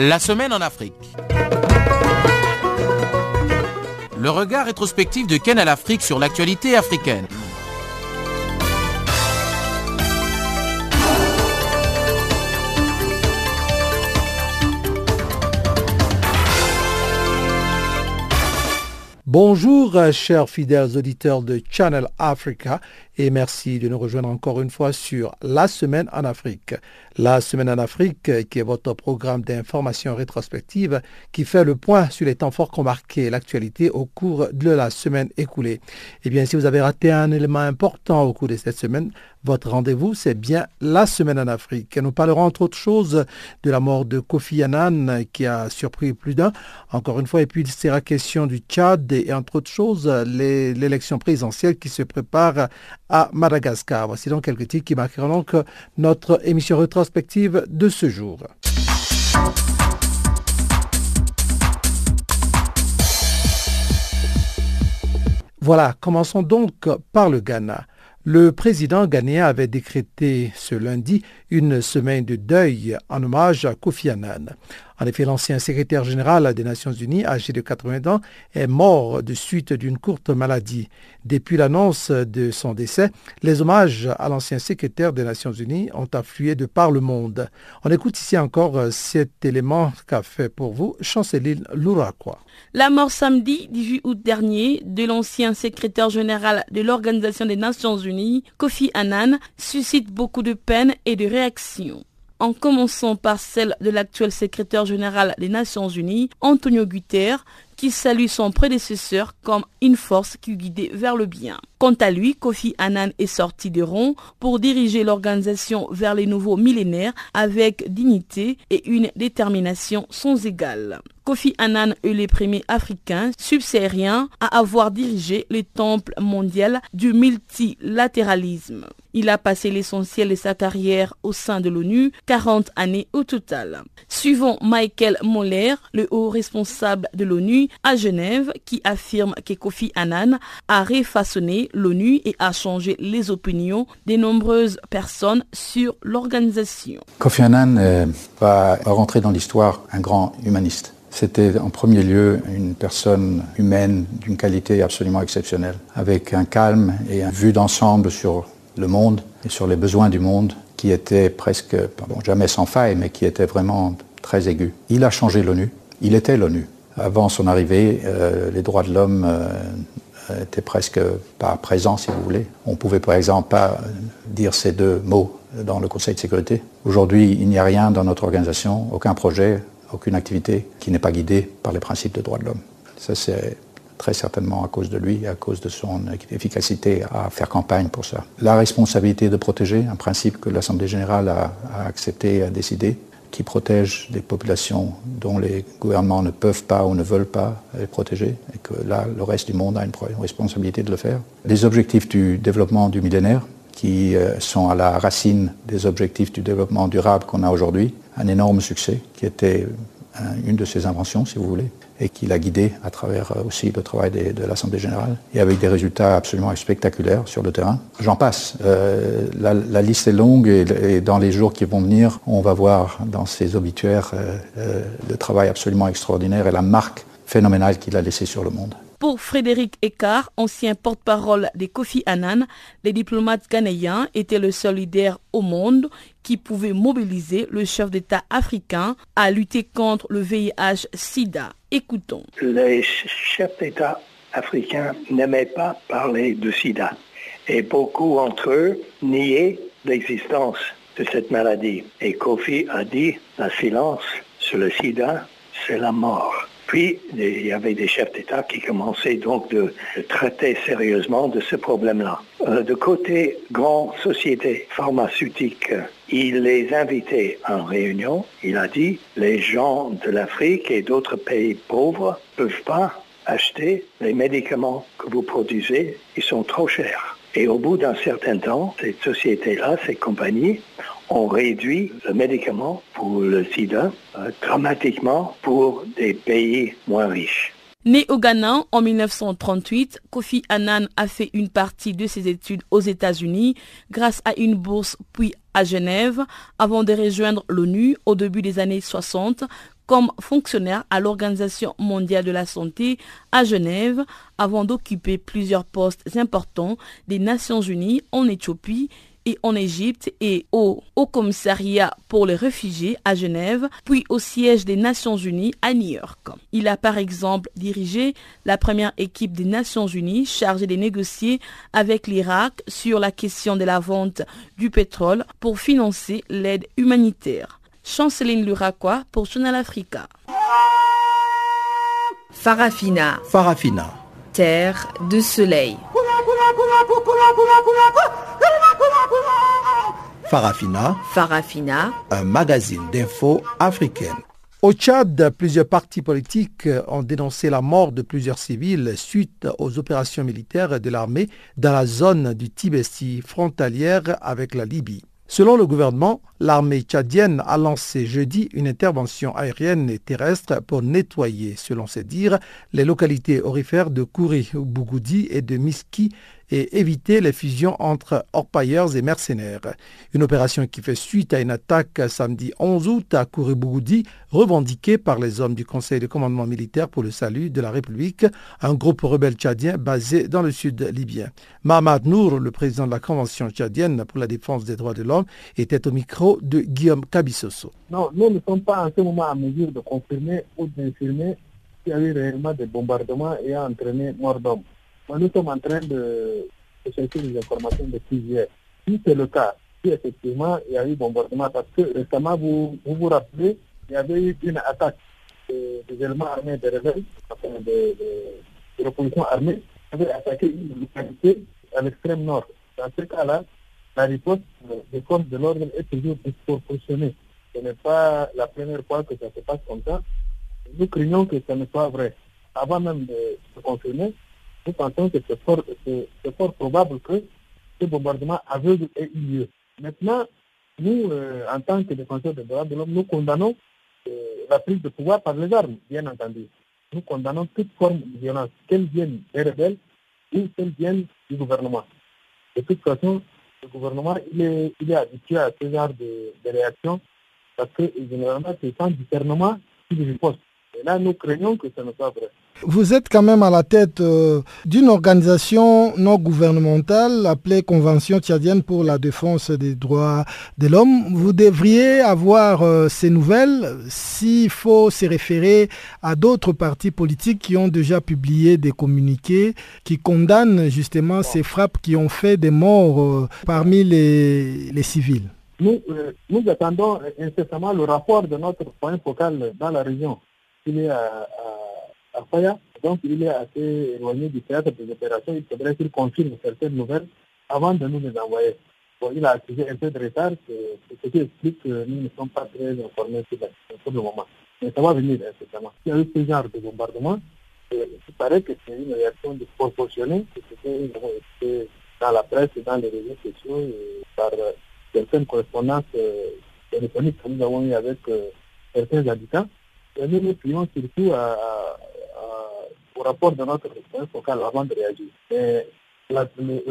La semaine en Afrique. Le regard rétrospectif de Ken à l'Afrique sur l'actualité africaine. Bonjour, euh, chers fidèles auditeurs de Channel Africa, et merci de nous rejoindre encore une fois sur La Semaine en Afrique. La Semaine en Afrique, qui est votre programme d'information rétrospective qui fait le point sur les temps forts qui ont marqué l'actualité au cours de la semaine écoulée. Eh bien, si vous avez raté un élément important au cours de cette semaine, votre rendez-vous, c'est bien la semaine en Afrique. Nous parlerons entre autres choses de la mort de Kofi Annan qui a surpris plus d'un, encore une fois, et puis il sera question du Tchad et entre autres choses l'élection présidentielle qui se prépare à Madagascar. Voici donc quelques titres qui marqueront donc notre émission rétrospective de ce jour. Voilà, commençons donc par le Ghana. Le président ghanéen avait décrété ce lundi une semaine de deuil en hommage à Kofi Annan. En effet, l'ancien secrétaire général des Nations Unies, âgé de 80 ans, est mort de suite d'une courte maladie. Depuis l'annonce de son décès, les hommages à l'ancien secrétaire des Nations Unies ont afflué de par le monde. On écoute ici encore cet élément qu'a fait pour vous Chanceline Louraquois. La mort samedi 18 août dernier de l'ancien secrétaire général de l'Organisation des Nations Unies, Kofi Annan, suscite beaucoup de peine et de réactions en commençant par celle de l'actuel secrétaire général des Nations Unies, Antonio Guterres, qui salue son prédécesseur comme une force qui guidait vers le bien. Quant à lui, Kofi Annan est sorti de rond pour diriger l'organisation vers les nouveaux millénaires avec dignité et une détermination sans égale. Kofi Annan est le premier africain subsahariens à avoir dirigé le temple mondial du multilatéralisme. Il a passé l'essentiel de sa carrière au sein de l'ONU, 40 années au total. Suivant Michael Moller, le haut responsable de l'ONU, à Genève qui affirme que Kofi Annan a refaçonné l'ONU et a changé les opinions de nombreuses personnes sur l'organisation. Kofi Annan va rentrer dans l'histoire un grand humaniste. C'était en premier lieu une personne humaine d'une qualité absolument exceptionnelle, avec un calme et une vue d'ensemble sur le monde et sur les besoins du monde qui était presque, bon, jamais sans faille, mais qui était vraiment très aigu. Il a changé l'ONU, il était l'ONU. Avant son arrivée, euh, les droits de l'homme euh, étaient presque pas présents, si vous voulez. On pouvait par exemple pas dire ces deux mots dans le Conseil de sécurité. Aujourd'hui, il n'y a rien dans notre organisation, aucun projet, aucune activité qui n'est pas guidée par les principes de droits de l'homme. Ça, c'est très certainement à cause de lui, à cause de son efficacité à faire campagne pour ça. La responsabilité de protéger, un principe que l'Assemblée générale a, a accepté et a décidé, qui protège des populations dont les gouvernements ne peuvent pas ou ne veulent pas les protéger, et que là, le reste du monde a une responsabilité de le faire. Les objectifs du développement du millénaire, qui euh, sont à la racine des objectifs du développement durable qu'on a aujourd'hui, un énorme succès, qui était une de ses inventions, si vous voulez, et qui l'a guidé à travers euh, aussi le travail de l'Assemblée générale, et avec des résultats absolument spectaculaires sur le terrain. J'en passe. Euh, la, liste est longue, et, dans les jours qui vont venir, on va voir dans ces obituaires euh, le travail absolument extraordinaire et la marque phénoménale qu'il a laissée sur le monde. Pour Frédéric Eckhart, ancien porte-parole des Kofi Annan, les diplomates ghanéens étaient le seul leader au monde qui pouvait mobiliser le chef d'État africain à lutter contre le VIH-Sida. Écoutons. Les chefs d'État africains n'aimaient pas parler de Sida et beaucoup d'entre eux niaient l'existence de cette maladie. Et Kofi a dit, le silence sur le sida, c'est la mort. Puis, il y avait des chefs d'État qui commençaient donc de traiter sérieusement de ce problème-là. Euh, de côté grande société pharmaceutique, il les invitait en réunion. Il a dit, les gens de l'Afrique et d'autres pays pauvres ne peuvent pas acheter les médicaments que vous produisez, ils sont trop chers. Et au bout d'un certain temps, ces sociétés-là, ces compagnies, on réduit le médicament pour le sida euh, dramatiquement pour des pays moins riches. Né au Ghana en 1938, Kofi Annan a fait une partie de ses études aux États-Unis grâce à une bourse puis à Genève avant de rejoindre l'ONU au début des années 60 comme fonctionnaire à l'Organisation mondiale de la santé à Genève avant d'occuper plusieurs postes importants des Nations unies en Éthiopie et en Égypte et au Haut Commissariat pour les réfugiés à Genève, puis au siège des Nations Unies à New York. Il a par exemple dirigé la première équipe des Nations Unies chargée de négocier avec l'Irak sur la question de la vente du pétrole pour financer l'aide humanitaire. Chanceline Luraquois pour Channel Africa. Farafina. Farafina. Terre de soleil. Farafina. Farafina. Un magazine d'infos africaine. Au Tchad, plusieurs partis politiques ont dénoncé la mort de plusieurs civils suite aux opérations militaires de l'armée dans la zone du Tibesti frontalière avec la Libye. Selon le gouvernement, l'armée tchadienne a lancé jeudi une intervention aérienne et terrestre pour nettoyer, selon ses dires, les localités orifères de Kouri, Bougoudi et de Miski et éviter les fusions entre orpailleurs et mercenaires. Une opération qui fait suite à une attaque samedi 11 août à Kouribougoudi, revendiquée par les hommes du Conseil de commandement militaire pour le salut de la République, un groupe rebelle tchadien basé dans le sud libyen. Mahmoud Nour, le président de la Convention tchadienne pour la défense des droits de l'homme, était au micro de Guillaume Kabissoso. Non, nous ne sommes pas en ce moment en mesure de confirmer ou d'infirmer qu'il y a eu réellement des bombardements ayant entraîné mort d'hommes nous sommes en train de, chercher des informations de plusieurs. Si c'est le cas, si effectivement il y a eu bombardement, parce que récemment, vous vous, rappelez, il y avait eu une attaque des, éléments armés de rebelles, enfin de, de, l'opposition armée, avaient attaqué une localité à l'extrême nord. Dans ce cas-là, la réponse des forces de l'ordre est toujours disproportionnée. Ce n'est pas la première fois que ça se passe comme ça. Nous craignons que ce ne soit vrai. Avant même de se confirmer, nous pensons que c'est fort, fort, probable que ce bombardement aveugle ait eu lieu. Maintenant, nous, euh, en tant que défenseurs des droits de l'homme, nous condamnons euh, la prise de pouvoir par les armes, bien entendu. Nous condamnons toute forme de violence, qu'elle vienne des rebelles ou qu'elle vienne du gouvernement. De toute façon, le gouvernement, il est, habitué à ce genre de, réaction parce que généralement, c'est sans discernement qu'il riposte. Et là, nous craignons que ce ne soit vrai. Vous êtes quand même à la tête euh, d'une organisation non gouvernementale appelée Convention tchadienne pour la défense des droits de l'homme. Vous devriez avoir euh, ces nouvelles s'il faut se référer à d'autres partis politiques qui ont déjà publié des communiqués qui condamnent justement ces frappes qui ont fait des morts euh, parmi les, les civils. Nous, nous attendons incessamment le rapport de notre point focal dans la région. Il est à donc il est assez éloigné du théâtre des opérations. Il faudrait qu'il confirme certaines nouvelles avant de nous les envoyer. Bon, il a accusé un peu de retard, ce qui explique que nous ne sommes pas très informés sur le moment. Mais ça va venir, incessamment. Il y a eu ce genre de bombardement. il paraît que c'est une réaction disproportionnée, que c'était dans la presse et dans les réseaux sociaux, et par certaines correspondances euh, téléphoniques que nous avons eues avec euh, certains habitants. Et nous nous prions surtout à au rapport de notre réponse focale avant de réagir. la,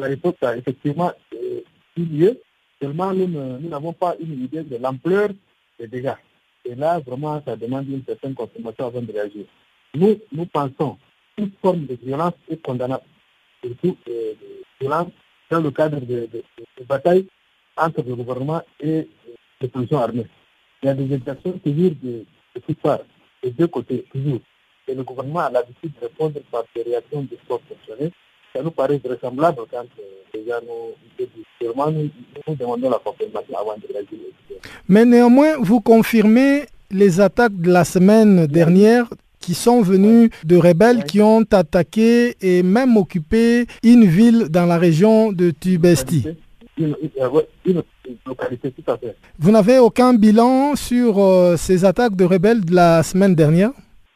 réponse a effectivement euh, eu lieu, seulement nous n'avons pas une idée de l'ampleur des dégâts. Et là, vraiment, ça demande une certaine confirmation avant de réagir. Nous, nous pensons toute forme de violence est condamnable, surtout euh, de violence dans le cadre de, batailles entre le gouvernement et les positions armées. Il y a des exactions toujours de, de toutes des deux côtés, toujours et le gouvernement a l'habitude de répondre par des réactions disproportionnées, ça nous paraît vraisemblable quand euh, déjà nous, nous, nous demandons la confirmation avant de réagir. Mais néanmoins, vous confirmez les attaques de la semaine dernière qui sont venus de rebelles qui ont attaqué et même occupé une ville dans la région de Tubesti. Fait. Vous n'avez aucun bilan sur euh, ces attaques de rebelles de la semaine dernière?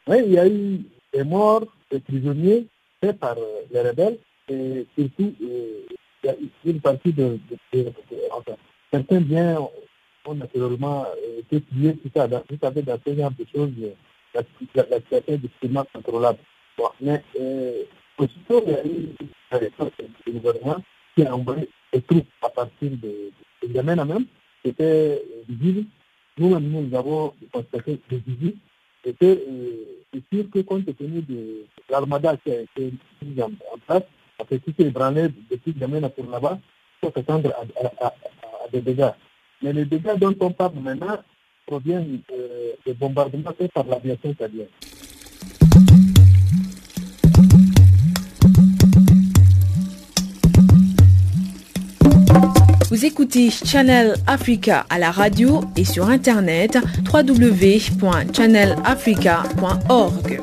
Oui, il y a eu des morts, des prisonniers faits par euh, les rebelles et surtout, euh, il y a une partie de, enfin, certains biens ont naturellement euh, été tués, tout ça. Vous savez, dans ce genre de choses, la, la, situation est difficilement contrôlable. Mais euh, aussitôt, il y a eu du gouvernement qui a envoyé des troupes à partir de, de, de même, c'était visible. Nous-mêmes, nous avons constaté des visites Et c'est sûr que compte tenu de l'armada qui a été en, place, après tout est ébranlé depuis Gamena pour là-bas, il faut s'attendre à, à, des dégâts. Mais les dégâts dont on parle maintenant proviennent des bombardements faits par l'aviation italienne. Vous écoutez Channel Africa à la radio et sur internet www.channelafrica.org.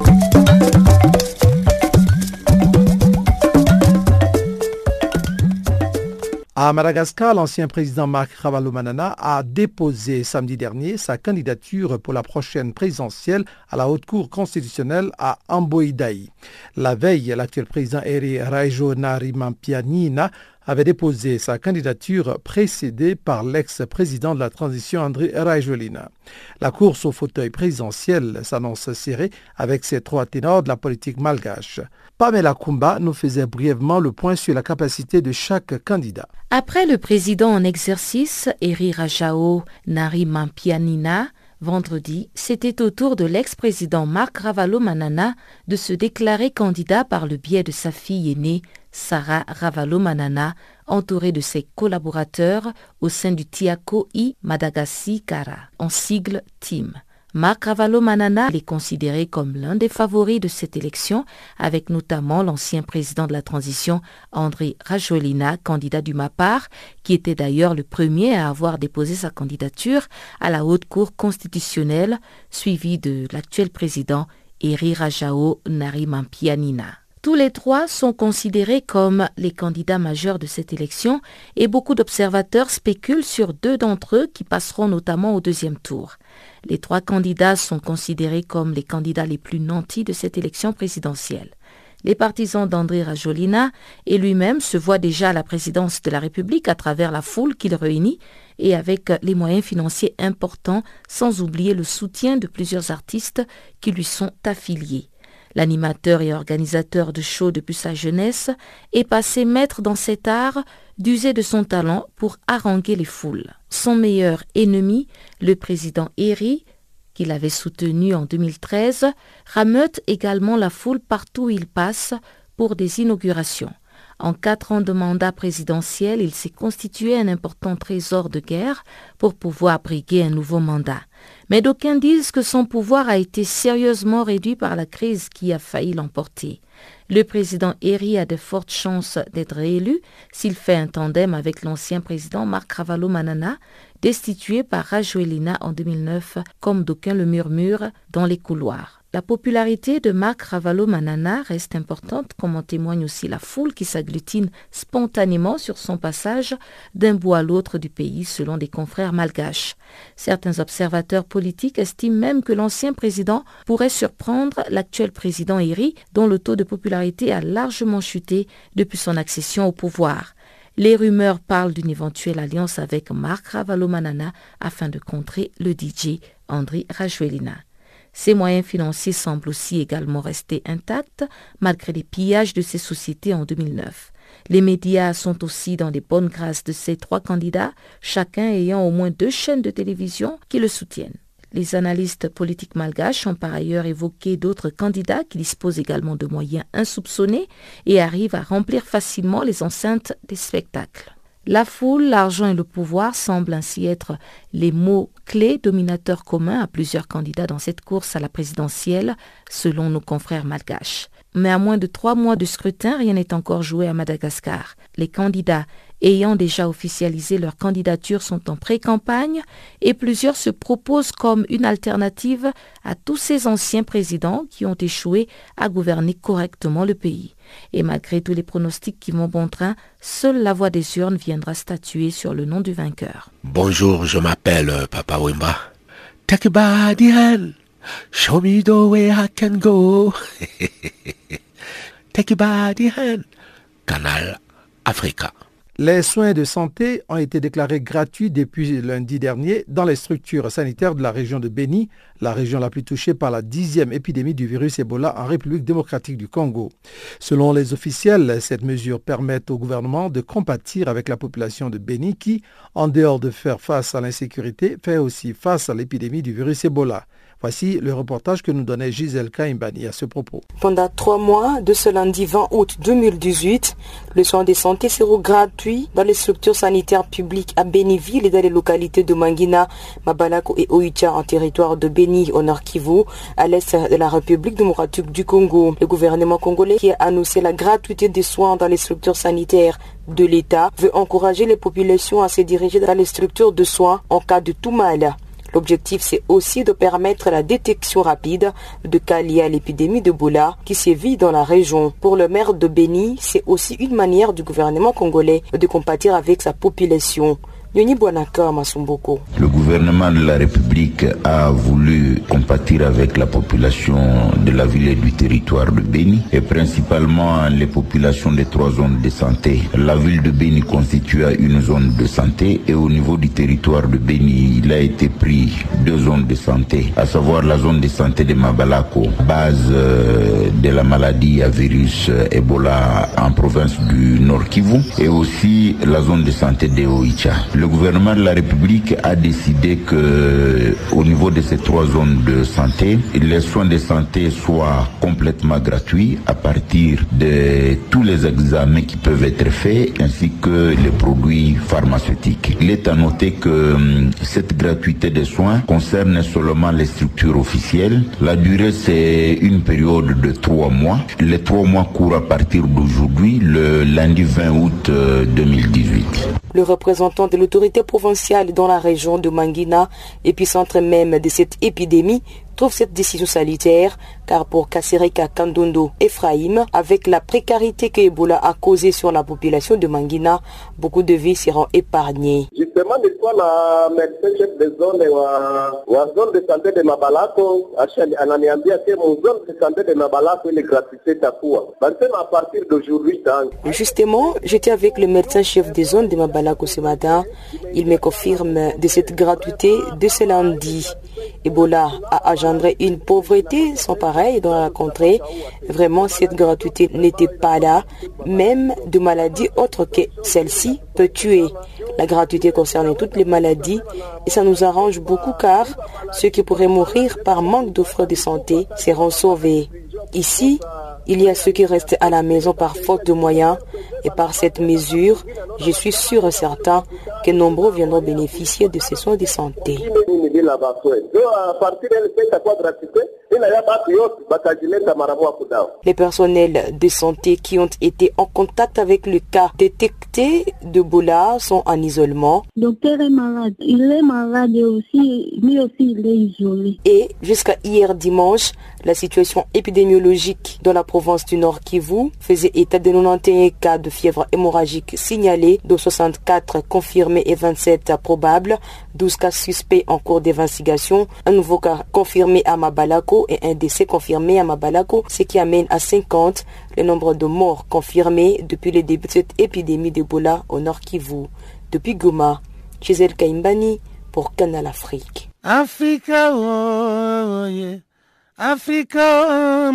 À Madagascar, l'ancien président Marc Ravalomanana a déposé samedi dernier sa candidature pour la prochaine présidentielle à la Haute Cour constitutionnelle à Amboidaï. La veille, l'actuel président Eri Rajonarimanpianina avait déposé sa candidature précédée par l'ex-président de la transition André Rajoelina. La course au fauteuil présidentiel s'annonce serrée avec ces trois ténors de la politique malgache. Pamela Kumba nous faisait brièvement le point sur la capacité de chaque candidat. Après le président en exercice, Eri Rajao Narimampianina, Vendredi, c'était au tour de l'ex-président Marc Ravalomanana de se déclarer candidat par le biais de sa fille aînée, Sarah Ravalomanana, entourée de ses collaborateurs au sein du Tiako I Madagassi-Kara, en sigle TIM. Marc Ravalomanana est considéré comme l'un des favoris de cette élection, avec notamment l'ancien président de la transition André Rajoelina, candidat du MAPAR, qui était d'ailleurs le premier à avoir déposé sa candidature à la Haute Cour constitutionnelle, suivi de l'actuel président Eri Rajao Narimampianina. Tous les trois sont considérés comme les candidats majeurs de cette élection et beaucoup d'observateurs spéculent sur deux d'entre eux qui passeront notamment au deuxième tour. Les trois candidats sont considérés comme les candidats les plus nantis de cette élection présidentielle. Les partisans d'André Rajolina et lui-même se voient déjà à la présidence de la République à travers la foule qu'il réunit et avec les moyens financiers importants, sans oublier le soutien de plusieurs artistes qui lui sont affiliés. L'animateur et organisateur de shows depuis sa jeunesse est passé maître dans cet art d'user de son talent pour haranguer les foules. Son meilleur ennemi, le président Eri, qu'il avait soutenu en 2013, rameute également la foule partout où il passe pour des inaugurations. En quatre ans de mandat présidentiel, il s'est constitué un important trésor de guerre pour pouvoir briguer un nouveau mandat. Mais d'aucuns disent que son pouvoir a été sérieusement réduit par la crise qui a failli l'emporter. Le président Eri a de fortes chances d'être réélu s'il fait un tandem avec l'ancien président Marc Ravalomanana, destitué par Rajoelina en 2009, comme d'aucuns le murmurent dans les couloirs. La popularité de Marc Ravalomanana reste importante, comme en témoigne aussi la foule qui s'agglutine spontanément sur son passage d'un bout à l'autre du pays, selon des confrères malgaches. Certains observateurs politiques estiment même que l'ancien président pourrait surprendre l'actuel président Eri, dont le taux de popularité a largement chuté depuis son accession au pouvoir. Les rumeurs parlent d'une éventuelle alliance avec Marc Ravalomanana afin de contrer le DJ André Rajuelina. Ses moyens financiers semblent aussi également rester intacts malgré les pillages de ces sociétés en 2009. Les médias sont aussi dans les bonnes grâces de ces trois candidats, chacun ayant au moins deux chaînes de télévision qui le soutiennent. Les analystes politiques malgaches ont par ailleurs évoqué d'autres candidats qui disposent également de moyens insoupçonnés et arrivent à remplir facilement les enceintes des spectacles. La foule, l'argent et le pouvoir semblent ainsi être les mots clés dominateurs communs à plusieurs candidats dans cette course à la présidentielle, selon nos confrères malgaches. Mais à moins de trois mois de scrutin, rien n'est encore joué à Madagascar. Les candidats ayant déjà officialisé leur candidature sont en pré-campagne et plusieurs se proposent comme une alternative à tous ces anciens présidents qui ont échoué à gouverner correctement le pays. Et malgré tous les pronostics qui vont bon train, seule la voix des urnes viendra statuer sur le nom du vainqueur. Bonjour, je m'appelle euh, Papa Wimba. Take body hand. Show me the way I can go. Take body hand. Canal Africa. Les soins de santé ont été déclarés gratuits depuis lundi dernier dans les structures sanitaires de la région de Beni, la région la plus touchée par la dixième épidémie du virus Ebola en République démocratique du Congo. Selon les officiels, cette mesure permet au gouvernement de compatir avec la population de Beni qui, en dehors de faire face à l'insécurité, fait aussi face à l'épidémie du virus Ebola. Voici le reportage que nous donnait Gisèle Kaimbani à ce propos. Pendant trois mois, de ce lundi 20 août 2018, le soin de santé sera gratuit dans les structures sanitaires publiques à Béniville et dans les localités de Manguina, Mabalako et Oicha en territoire de Béni au Nord Kivu, à l'est de la République démocratique du Congo. Le gouvernement congolais qui a annoncé la gratuité des soins dans les structures sanitaires de l'État veut encourager les populations à se diriger dans les structures de soins en cas de tout mal. L'objectif, c'est aussi de permettre la détection rapide de cas liés à l'épidémie de Boula qui sévit dans la région. Pour le maire de Beni, c'est aussi une manière du gouvernement congolais de compatir avec sa population. Le gouvernement de la République a voulu compatir avec la population de la ville et du territoire de Béni et principalement les populations des trois zones de santé. La ville de Béni constitue une zone de santé et au niveau du territoire de Béni, il a été pris deux zones de santé, à savoir la zone de santé de Mabalako, base euh, de la maladie à virus Ebola en province du Nord Kivu et aussi la zone de santé de Oicha le gouvernement de la République a décidé que au niveau de ces trois zones de santé, les soins de santé soient complètement gratuits à partir de tous les examens qui peuvent être faits ainsi que les produits pharmaceutiques. Il est à noter que hum, cette gratuité des soins concerne seulement les structures officielles. La durée c'est une période de trois mois. Les trois mois courent à partir d'aujourd'hui, le lundi 20 août 2018. Le représentant de l'autorité provinciale dans la région de Manguina, épicentre même de cette épidémie, trouve cette décision salutaire car pour Kasereka Kandondo Ephraim, avec la précarité que Ebola a causée sur la population de Manguina, beaucoup de vies seront épargnées. Justement, nilikuwa na médecin chef de zone wa, wa zone de santé de Mabalako ananiambia mon zone de santé de Mabalako ile gratuité takuwa basema à partir d'aujourd'hui Justement, j'étais avec le médecin chef de zone de Mabalako ce matin. Il me confirme de cette gratuité de ce lundi. Ebola a une pauvreté sans pareil dans la contrée. Vraiment, cette gratuité n'était pas là. Même de maladies autres que celle-ci peut tuer. La gratuité concerne toutes les maladies et ça nous arrange beaucoup car ceux qui pourraient mourir par manque d'offres de santé seront sauvés. Ici, il y a ceux qui restent à la maison par faute de moyens et par cette mesure, je suis sûr et certain que nombreux viendront bénéficier de ces soins de santé. Les personnels de santé qui ont été en contact avec le cas détecté de Boula sont en isolement. Le docteur est malade. Il est malade aussi. Lui aussi, il est isolé. Et jusqu'à hier dimanche, la situation épidémiologique dans la province du Nord Kivu faisait état de 91 cas de fièvre hémorragique signalés, dont 64 confirmés et 27 probables, 12 cas suspects en cours d'investigation, un nouveau cas confirmé à Mabalako et un décès confirmé à Mabalako, ce qui amène à 50 le nombre de morts confirmés depuis le début de cette épidémie d'Ebola au Nord Kivu. Depuis Goma, Gisèle Kaimbani pour Canal Afrique. Oh, yeah. Africa, oh,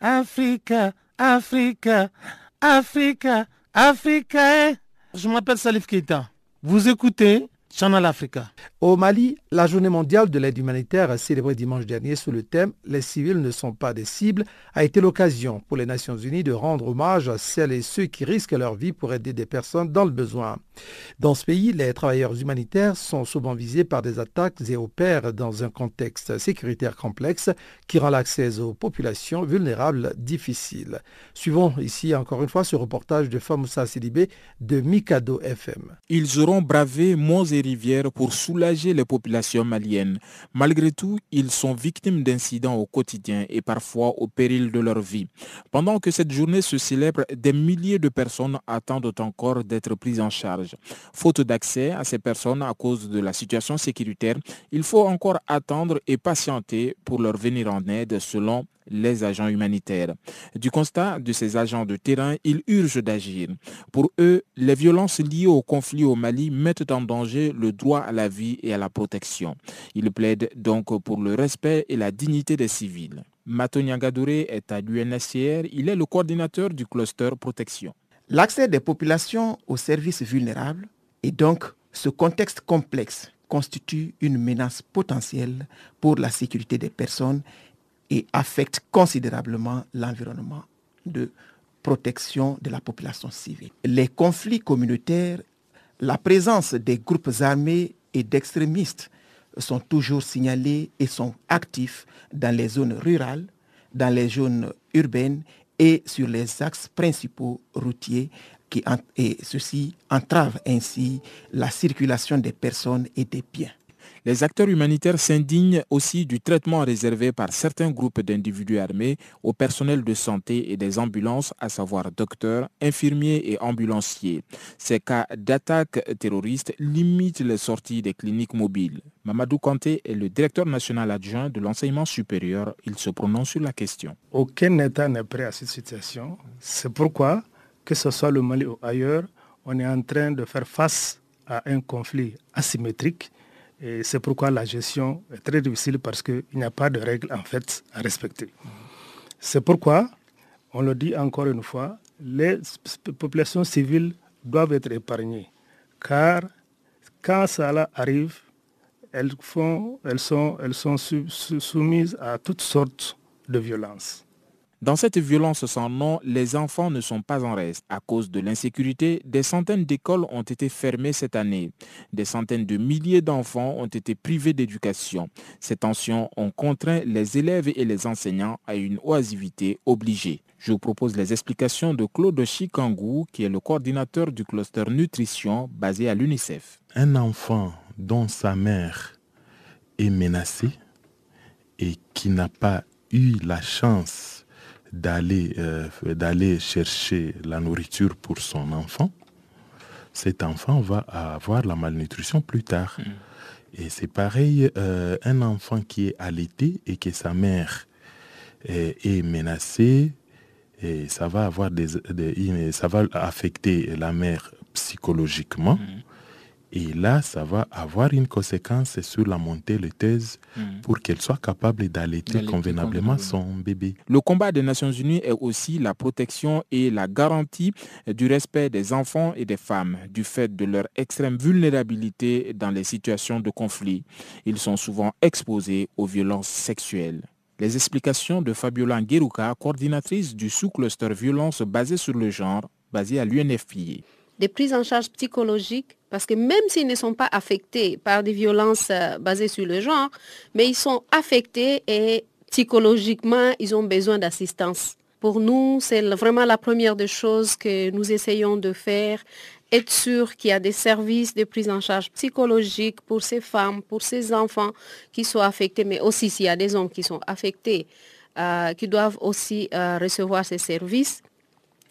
Africa, Africa, Africa, Africa. Je m'appelle Salif Keita. Vous écoutez Channel Africa. Au Mali, la journée mondiale de l'aide humanitaire célébrée dimanche dernier sous le thème Les civils ne sont pas des cibles a été l'occasion pour les Nations Unies de rendre hommage à celles et ceux qui risquent leur vie pour aider des personnes dans le besoin. Dans ce pays, les travailleurs humanitaires sont souvent visés par des attaques et opèrent dans un contexte sécuritaire complexe qui rend l'accès aux populations vulnérables difficile. Suivons ici encore une fois ce reportage de Famoussa Sidibé de Mikado FM. Ils auront bravé monts et rivières pour soulager les populations maliennes. Malgré tout, ils sont victimes d'incidents au quotidien et parfois au péril de leur vie. Pendant que cette journée se célèbre, des milliers de personnes attendent encore d'être prises en charge. Faute d'accès à ces personnes à cause de la situation sécuritaire, il faut encore attendre et patienter pour leur venir en aide selon les agents humanitaires. Du constat de ces agents de terrain, ils urgent d'agir. Pour eux, les violences liées au conflit au Mali mettent en danger le droit à la vie et à la protection. Ils plaident donc pour le respect et la dignité des civils. Matonia Gadouré est à l'UNHCR, il est le coordinateur du cluster protection. L'accès des populations aux services vulnérables et donc ce contexte complexe constitue une menace potentielle pour la sécurité des personnes et affecte considérablement l'environnement de protection de la population civile. Les conflits communautaires, la présence des groupes armés et d'extrémistes sont toujours signalés et sont actifs dans les zones rurales, dans les zones urbaines et sur les axes principaux routiers qui, et ceci entrave ainsi la circulation des personnes et des biens. Les acteurs humanitaires s'indignent aussi du traitement réservé par certains groupes d'individus armés au personnel de santé et des ambulances, à savoir docteurs, infirmiers et ambulanciers. Ces cas d'attaques terroristes limitent les sorties des cliniques mobiles. Mamadou Kanté est le directeur national adjoint de l'enseignement supérieur. Il se prononce sur la question. Aucun État n'est prêt à cette situation. C'est pourquoi, que ce soit le Mali ou ailleurs, on est en train de faire face à un conflit asymétrique et c'est pourquoi la gestion est très difficile parce qu'il n'y a pas de règles en fait à respecter. C'est pourquoi, on le dit encore une fois, les populations civiles doivent être épargnées. Car quand ça arrive, elles sont soumises à toutes sortes de violences. Dans cette violence sans nom, les enfants ne sont pas en reste. À cause de l'insécurité, des centaines d'écoles ont été fermées cette année. Des centaines de milliers d'enfants ont été privés d'éducation. Ces tensions ont contraint les élèves et les enseignants à une oisivité obligée. Je vous propose les explications de Claude Chikangou, qui est le coordinateur du cluster nutrition basé à l'UNICEF. Un enfant dont sa mère est menacée et qui n'a pas eu la chance d'aller euh, d'aller chercher la nourriture pour son enfant, cet enfant va avoir la malnutrition plus tard. Mm. Et c'est pareil, euh, un enfant qui est allaité et que sa mère est, menacée, et ça va avoir des, ça va affecter la mère psychologiquement. Mm. Et là, ça va avoir une conséquence sur la montée laiteuse hmm. pour qu'elle soit capable d'allaiter convenablement son bébé. Le combat des Nations Unies est aussi la protection et la garantie du respect des enfants et des femmes du fait de leur extrême vulnérabilité dans les situations de conflit. Ils sont souvent exposés aux violences sexuelles. Les explications de Fabiola Ngueruka, coordinatrice du sous-cluster violence basée sur le genre, basée à l'UNFPA des prises en charge psychologiques, parce que même s'ils ne sont pas affectés par des violences euh, basées sur le genre, mais ils sont affectés et psychologiquement, ils ont besoin d'assistance. Pour nous, c'est vraiment la première des choses que nous essayons de faire, être sûr qu'il y a des services de prise en charge psychologique pour ces femmes, pour ces enfants qui sont affectés, mais aussi s'il y a des hommes qui sont affectés, euh, qui doivent aussi euh, recevoir ces services.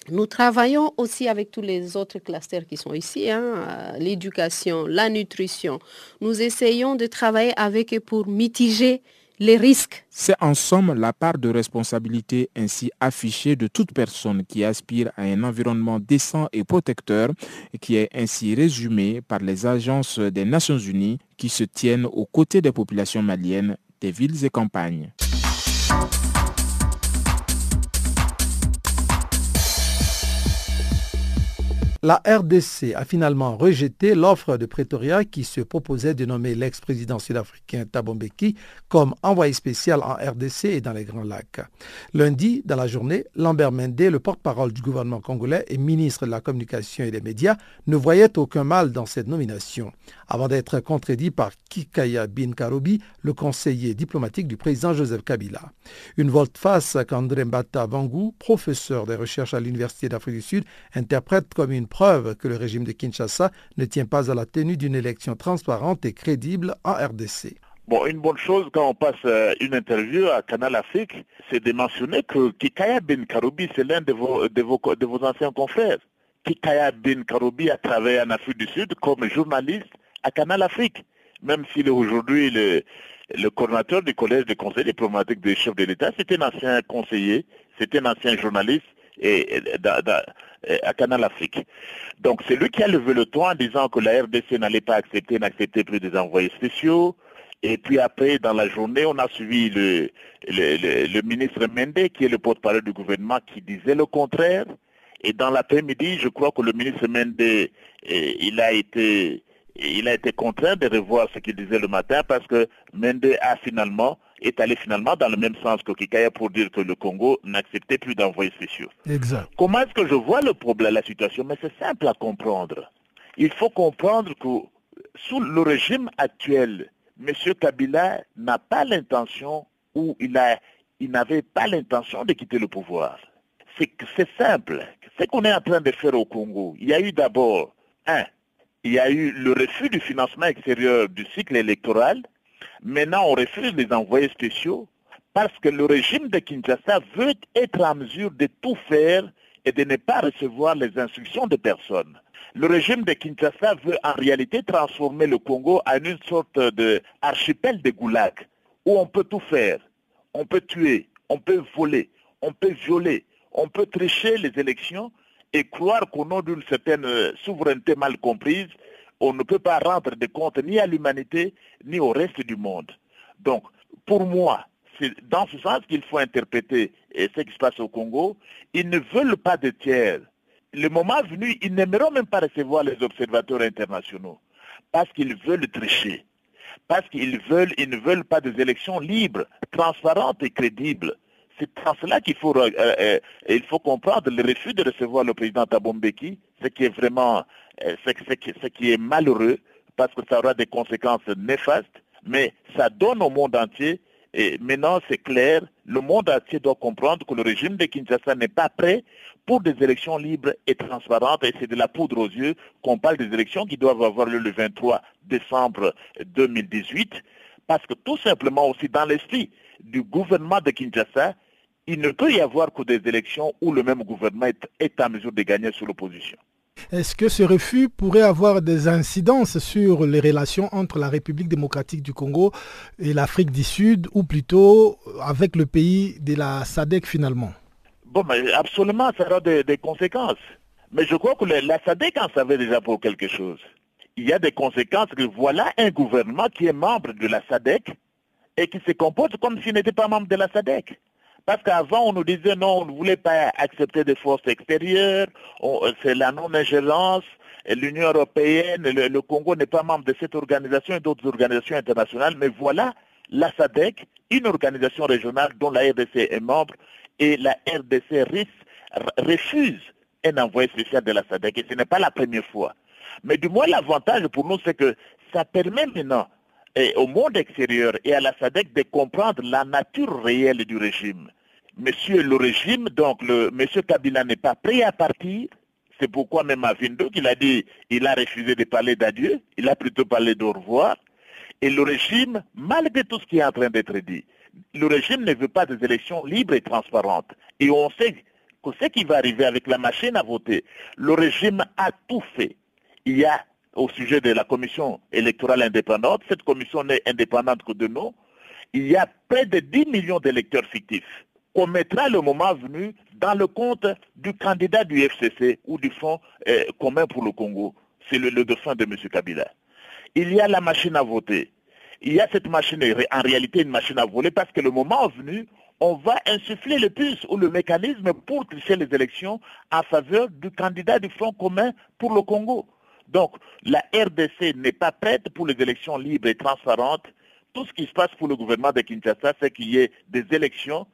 Nous travaillons aussi avec tous les autres clusters qui sont ici, hein, euh, l'éducation, la nutrition. Nous essayons de travailler avec eux pour mitiger les risques. C'est en somme la part de responsabilité ainsi affichée de toute personne qui aspire à un environnement décent et protecteur qui est ainsi résumée par les agences des Nations Unies qui se tiennent aux côtés des populations maliennes des villes et campagnes. La RDC a finalement rejeté l'offre de Pretoria qui se proposait de nommer l'ex-président sud-africain Thabo Mbeki comme envoyé spécial en RDC et dans les Grands Lacs. Lundi, dans la journée, Lambert Mende, le porte-parole du gouvernement congolais et ministre de la Communication et des Médias, ne voyait aucun mal dans cette nomination, avant d'être contredit par Kikaya Bin Karobi, le conseiller diplomatique du président Joseph Kabila. Une volte-face qu'André Mbata Vangou, professeur des recherches à l'Université d'Afrique du Sud, interprète comme une preuve que le régime de Kinshasa ne tient pas à la tenue d'une élection transparente et crédible en RDC. Bon, une bonne chose quand on passe euh, une interview à Canal Afrique, c'est de mentionner que Kikaya Ben Karoubi, c'est l'un de vos, de, vos, anciens confrères. Kikaya Ben Karoubi a travaillé en Afrique du Sud comme journaliste à Canal Afrique, même s'il est aujourd'hui le, le coordinateur du collège des conseils diplomatiques des chefs de l'État, c'est un ancien conseiller, c'est un ancien journaliste et, à Canal Afrique. Donc c'est lui qui a levé le ton en disant que la RDC n'allait pas accepter, n'accepter plus des envoyés spéciaux. Et puis après, dans la journée, on a suivi le, ministre Mende, qui est le porte-parole du gouvernement, qui disait le contraire. Et dans l'après-midi, je crois que le ministre Mende, eh, il a été il contraint de revoir ce qu'il disait le matin parce que Mende a finalement est allé finalement dans le même sens que Kikaya pour dire que le Congo n'acceptait plus d'envoyer spéciaux. Exact. Comment est-ce que je vois le problème, la situation? Mais c'est simple à comprendre. Il faut comprendre que sous le régime actuel, M. Kabila n'a pas l'intention ou il a il n'avait pas l'intention de quitter le pouvoir. C'est simple. Ce qu'on est en train de faire au Congo, il y a eu d'abord, un, il y a eu le refus du financement extérieur du cycle électoral. Maintenant, on refuse les envoyés spéciaux parce que le régime de Kinshasa veut être en mesure de tout faire et de ne pas recevoir les instructions de personne. Le régime de Kinshasa veut en réalité transformer le Congo en une sorte d'archipel de goulag où on peut tout faire. On peut tuer, on peut voler, on peut violer, on peut tricher les élections et croire qu'au nom d'une certaine souveraineté mal comprise, on ne peut pas rendre des comptes ni à l'humanité ni au reste du monde. Donc, pour moi, c'est dans ce sens qu'il faut interpréter ce qui se passe au Congo. Ils ne veulent pas de tiers. Le moment venu, ils n'aimeront même pas recevoir les observateurs internationaux parce qu'ils veulent tricher, parce qu'ils veulent, ils ne veulent pas des élections libres, transparentes et crédibles c'est en cela qu'il faut, euh, euh, il faut comprendre le refus de recevoir le président Tabombeki, ce qui est vraiment, ce, qui est malheureux, parce que ça aura des conséquences néfastes, mais ça donne au monde entier, et maintenant c'est clair, le monde entier doit comprendre que le régime de Kinshasa n'est pas prêt pour des élections libres et transparentes, et c'est de la poudre aux yeux qu'on parle des élections qui doivent avoir lieu le 23 décembre 2018, parce que tout simplement aussi dans l'esprit du gouvernement de Kinshasa, il ne peut y avoir que des élections où le même gouvernement est, en mesure de gagner sur l'opposition. Est-ce que ce refus pourrait avoir des incidences sur les relations entre la République démocratique du Congo et l'Afrique du Sud, ou plutôt avec le pays de la SADC finalement? Bon, absolument, ça aura des, conséquences. Mais je crois que la SADC en savait déjà pour quelque chose. Il y a des conséquences que voilà un gouvernement qui est membre de la SADC et qui se comporte comme s'il n'était pas membre de la SADC. Parce qu'avant, on nous disait non, on ne voulait pas accepter des forces extérieures, euh, c'est la non-ingérence, l'Union européenne, le, Congo n'est pas membre de cette organisation et d'autres organisations internationales, mais voilà la SADC, une organisation régionale dont la RDC est membre, et la RDC refuse un envoyé spécial de la SADC, et ce n'est pas la première fois. Mais du moins, l'avantage pour nous, c'est que ça permet maintenant au monde extérieur et à la SADC de comprendre la nature réelle du régime monsieur le régime, donc le monsieur Kabila n'est pas prêt à partir. C'est pourquoi même à Vindo qu'il a dit, il a refusé de parler d'adieu, il a plutôt parlé d'au revoir. Et le régime, malgré tout ce qui est en train d'être dit, le régime ne veut pas des élections libres et transparentes. Et on sait que ce qui va arriver avec la machine à voter, le régime a tout fait. Il y a, au sujet de la commission électorale indépendante, cette commission n'est indépendante que de nous, il y a près de 10 millions d'électeurs fictifs qu'on mettra le moment venu dans le compte du candidat du FCC ou du Fonds euh, commun pour le Congo. C'est le, le de M. Kabila. Il y a la machine à voter. Il y a cette machine, en réalité une machine à voler, parce que le moment venu, on va insuffler le puce ou le mécanisme pour tricher les élections en faveur du candidat du Front commun pour le Congo. Donc, la RDC n'est pas prête pour les élections libres et transparentes. Tout ce qui se passe pour le gouvernement de Kinshasa, c'est qu'il y ait des élections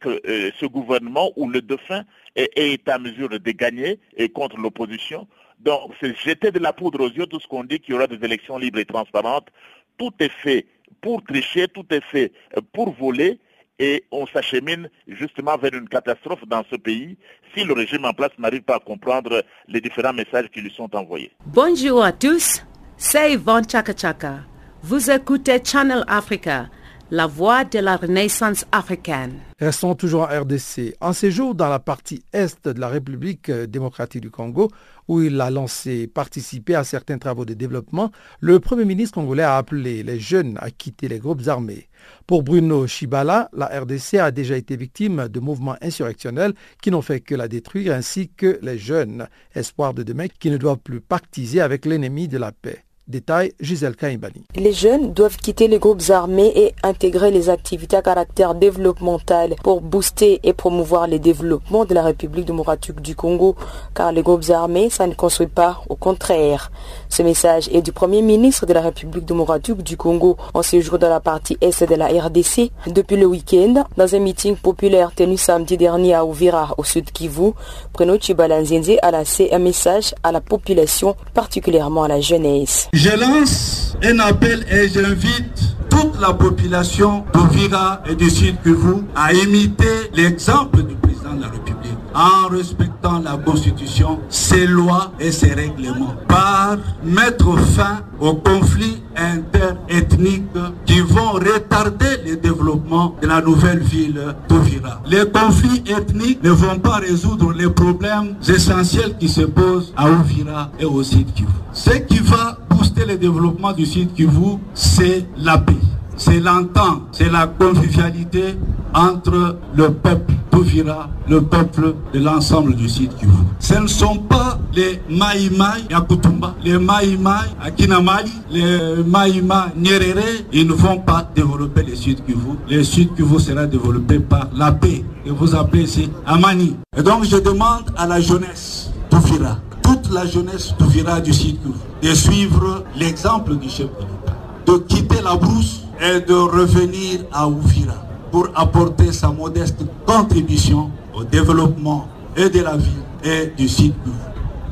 que euh, ce gouvernement ou le dauphin est, est à mesure de gagner et contre l'opposition. Donc, c'est jeter de la poudre aux yeux tout ce qu'on dit qu'il y aura des élections libres et transparentes. Tout est fait pour tricher, tout est fait euh, pour voler et on s'achemine justement vers une catastrophe dans ce pays si le régime en place n'arrive pas à comprendre les différents messages qui lui sont envoyés. Bonjour à tous, c'est Yvonne Chaka Chaka. Vous écoutez Channel Africa la voix de la renaissance africaine. Restons toujours en RDC. En séjour dans la partie est de la République démocratique du Congo, où il a lancé participer à certains travaux de développement, le Premier ministre congolais a appelé les jeunes à quitter les groupes armés. Pour Bruno Chibala, la RDC a déjà été victime de mouvements insurrectionnels qui n'ont fait que la détruire, ainsi que les jeunes, espoirs de demain, qui ne doivent plus pactiser avec l'ennemi de la paix. Les jeunes doivent quitter les groupes armés et intégrer les activités à caractère développemental pour booster et promouvoir les développements de la République démocratique du Congo, car les groupes armés, ça ne construit pas, au contraire. Ce message est du Premier ministre de la République démocratique du Congo en séjour dans la partie Est de la RDC depuis le week-end, dans un meeting populaire tenu samedi dernier à Ouvira, au sud Kivu. Bruno Chibalanzenze a lancé un message à la population, particulièrement à la jeunesse. Je lance un appel et j'invite toute la population d'Ouvira et du sud Kivu à imiter l'exemple du président de la République en respectant la Constitution, ses lois et ses règlements, par mettre fin aux conflits interethniques qui vont retarder le développement de la nouvelle ville d'Ovira. Les conflits ethniques ne vont pas résoudre les problèmes essentiels qui se posent à Ovira et au sud Kivu. Ce qui va booster le développement du sud Kivu, c'est la paix c'est l'entente, c'est la convivialité entre le peuple d'Ouvira, le peuple de l'ensemble du site Kivu. Ce ne sont pas les Maïmaï à Kutumba, les Maïmaï à Kinamali, les Maïma Nyerere, ils ne vont pas développer le sud Kivu. Le sud Kivu sera développé par la paix, que vous appelez ici Amani. Et donc je demande à la jeunesse d'Ouvira, toute la jeunesse d'Ouvira du sud Kivu, de suivre l'exemple du chef de l'État, de quitter la brousse et de revenir à Ouvira pour apporter sa modeste contribution au développement et de la ville et du site.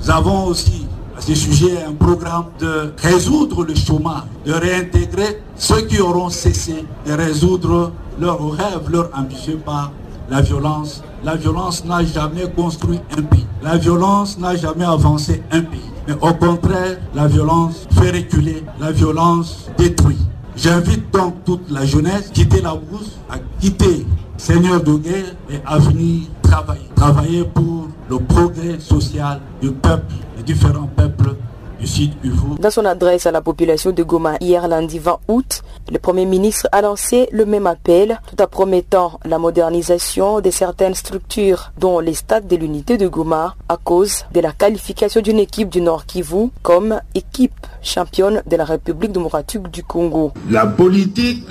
Nous avons aussi à ce sujet un programme de résoudre le chômage, de réintégrer ceux qui auront cessé de résoudre leurs rêves, leurs ambitions par la violence. La violence n'a jamais construit un pays. La violence n'a jamais avancé un pays. Mais au contraire, la violence fait reculer, la violence détruit. J'invite donc toute la jeunesse à quitter la brousse, à quitter Seigneur de guerre et à venir travailler. Travailler pour le progrès social du peuple, des différents peuples du sud Uvu. Dans son adresse à la population de Goma hier lundi 20 août, le Premier ministre a lancé le même appel tout en promettant la modernisation de certaines structures, dont les stades de l'unité de Goma, à cause de la qualification d'une équipe du Nord Kivu comme équipe championne de la République démocratique du Congo. La politique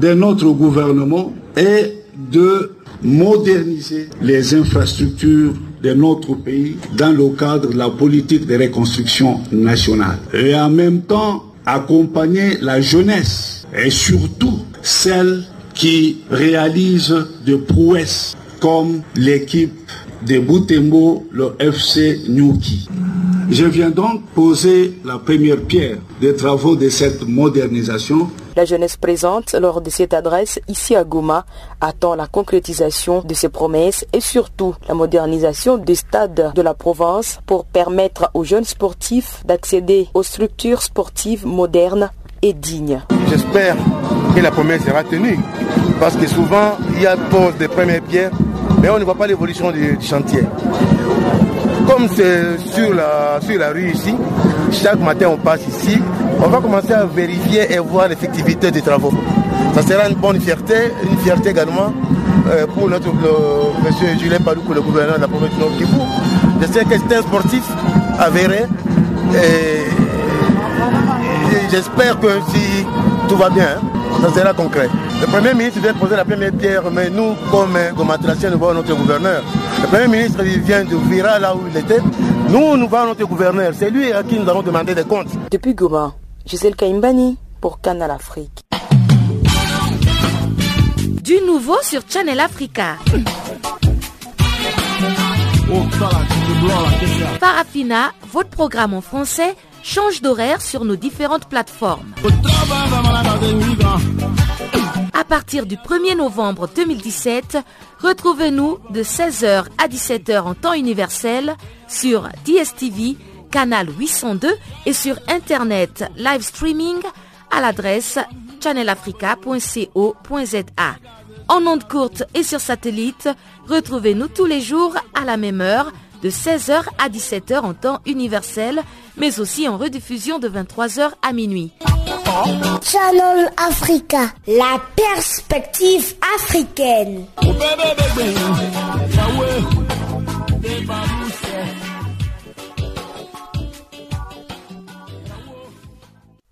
de notre gouvernement est de moderniser les infrastructures de notre pays dans le cadre de la politique de reconstruction nationale et en même temps accompagner la jeunesse et surtout celle qui réalise des prouesses comme l'équipe de Boutembo, le FC Nyuki. Je viens donc poser la première pierre des travaux de cette modernisation la jeunesse présente lors de cette adresse ici à Goma attend la concrétisation de ces promesses et surtout la modernisation des stades de la province pour permettre aux jeunes sportifs d'accéder aux structures sportives modernes et dignes. J'espère que la promesse sera tenue parce que souvent il y a pose des premières pierres mais on ne voit pas l'évolution du, chantier. Comme c'est sur la, sur la rue ici, chaque matin on passe ici, on va commencer à vérifier et voir l'effectivité des travaux. Ça sera une bonne fierté, une fierté également euh, pour notre monsieur Julien Paloukou, le gouverneur de la province de Nord Kivu. Je sais que c'est un sportif avéré et, j'espère que si tout va bien, ça sera concret. Le Premier ministre vient poser la première pierre, mais nous, comme Gomatracien, nous voyons notre gouverneur. Le Premier ministre il vient de Vira, là où il était. Nous, nous voyons notre gouverneur. C'est lui à qui nous allons demander des comptes. Depuis Goma, Gisèle Kaimbani pour Canal Afrique. Du nouveau sur Channel Africa. Parafina, votre programme en français, change d'horaire sur nos différentes plateformes. À partir du 1er novembre 2017, retrouvez-nous de 16h à 17h en temps universel sur DSTV, canal 802 et sur Internet live streaming à l'adresse channelafrica.co.za. En ondes courtes et sur satellite, retrouvez-nous tous les jours à la même heure de 16h à 17h en temps universel, mais aussi en rediffusion de 23h à minuit. Channel Africa, la perspective africaine.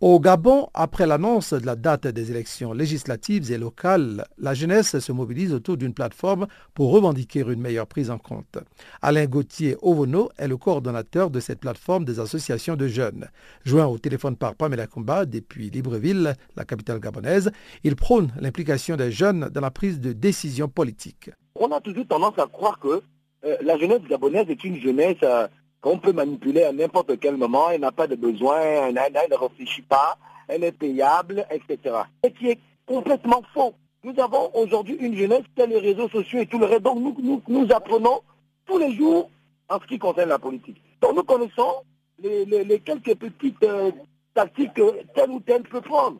Au Gabon, après l'annonce de la date des élections législatives et locales, la jeunesse se mobilise autour d'une plateforme pour revendiquer une meilleure prise en compte. Alain Gauthier Ovono est le coordonnateur de cette plateforme des associations de jeunes. Joint au téléphone par Pamela Kumba depuis Libreville, la capitale gabonaise, il prône l'implication des jeunes dans la prise de décision politique. On a toujours tendance à croire que euh, la jeunesse gabonaise est une jeunesse euh, qu'on peut manipuler à n'importe quel moment, elle n'a pas de besoin, elle, ne réfléchit pas, elle est payable, etc. Ce qui est complètement faux. Nous avons aujourd'hui une jeunesse qui a les réseaux sociaux et tout le reste. Donc nous, nous, apprenons tous les jours en ce qui concerne la politique. Donc nous connaissons les, quelques petites euh, tactiques que tel ou tel peut prendre.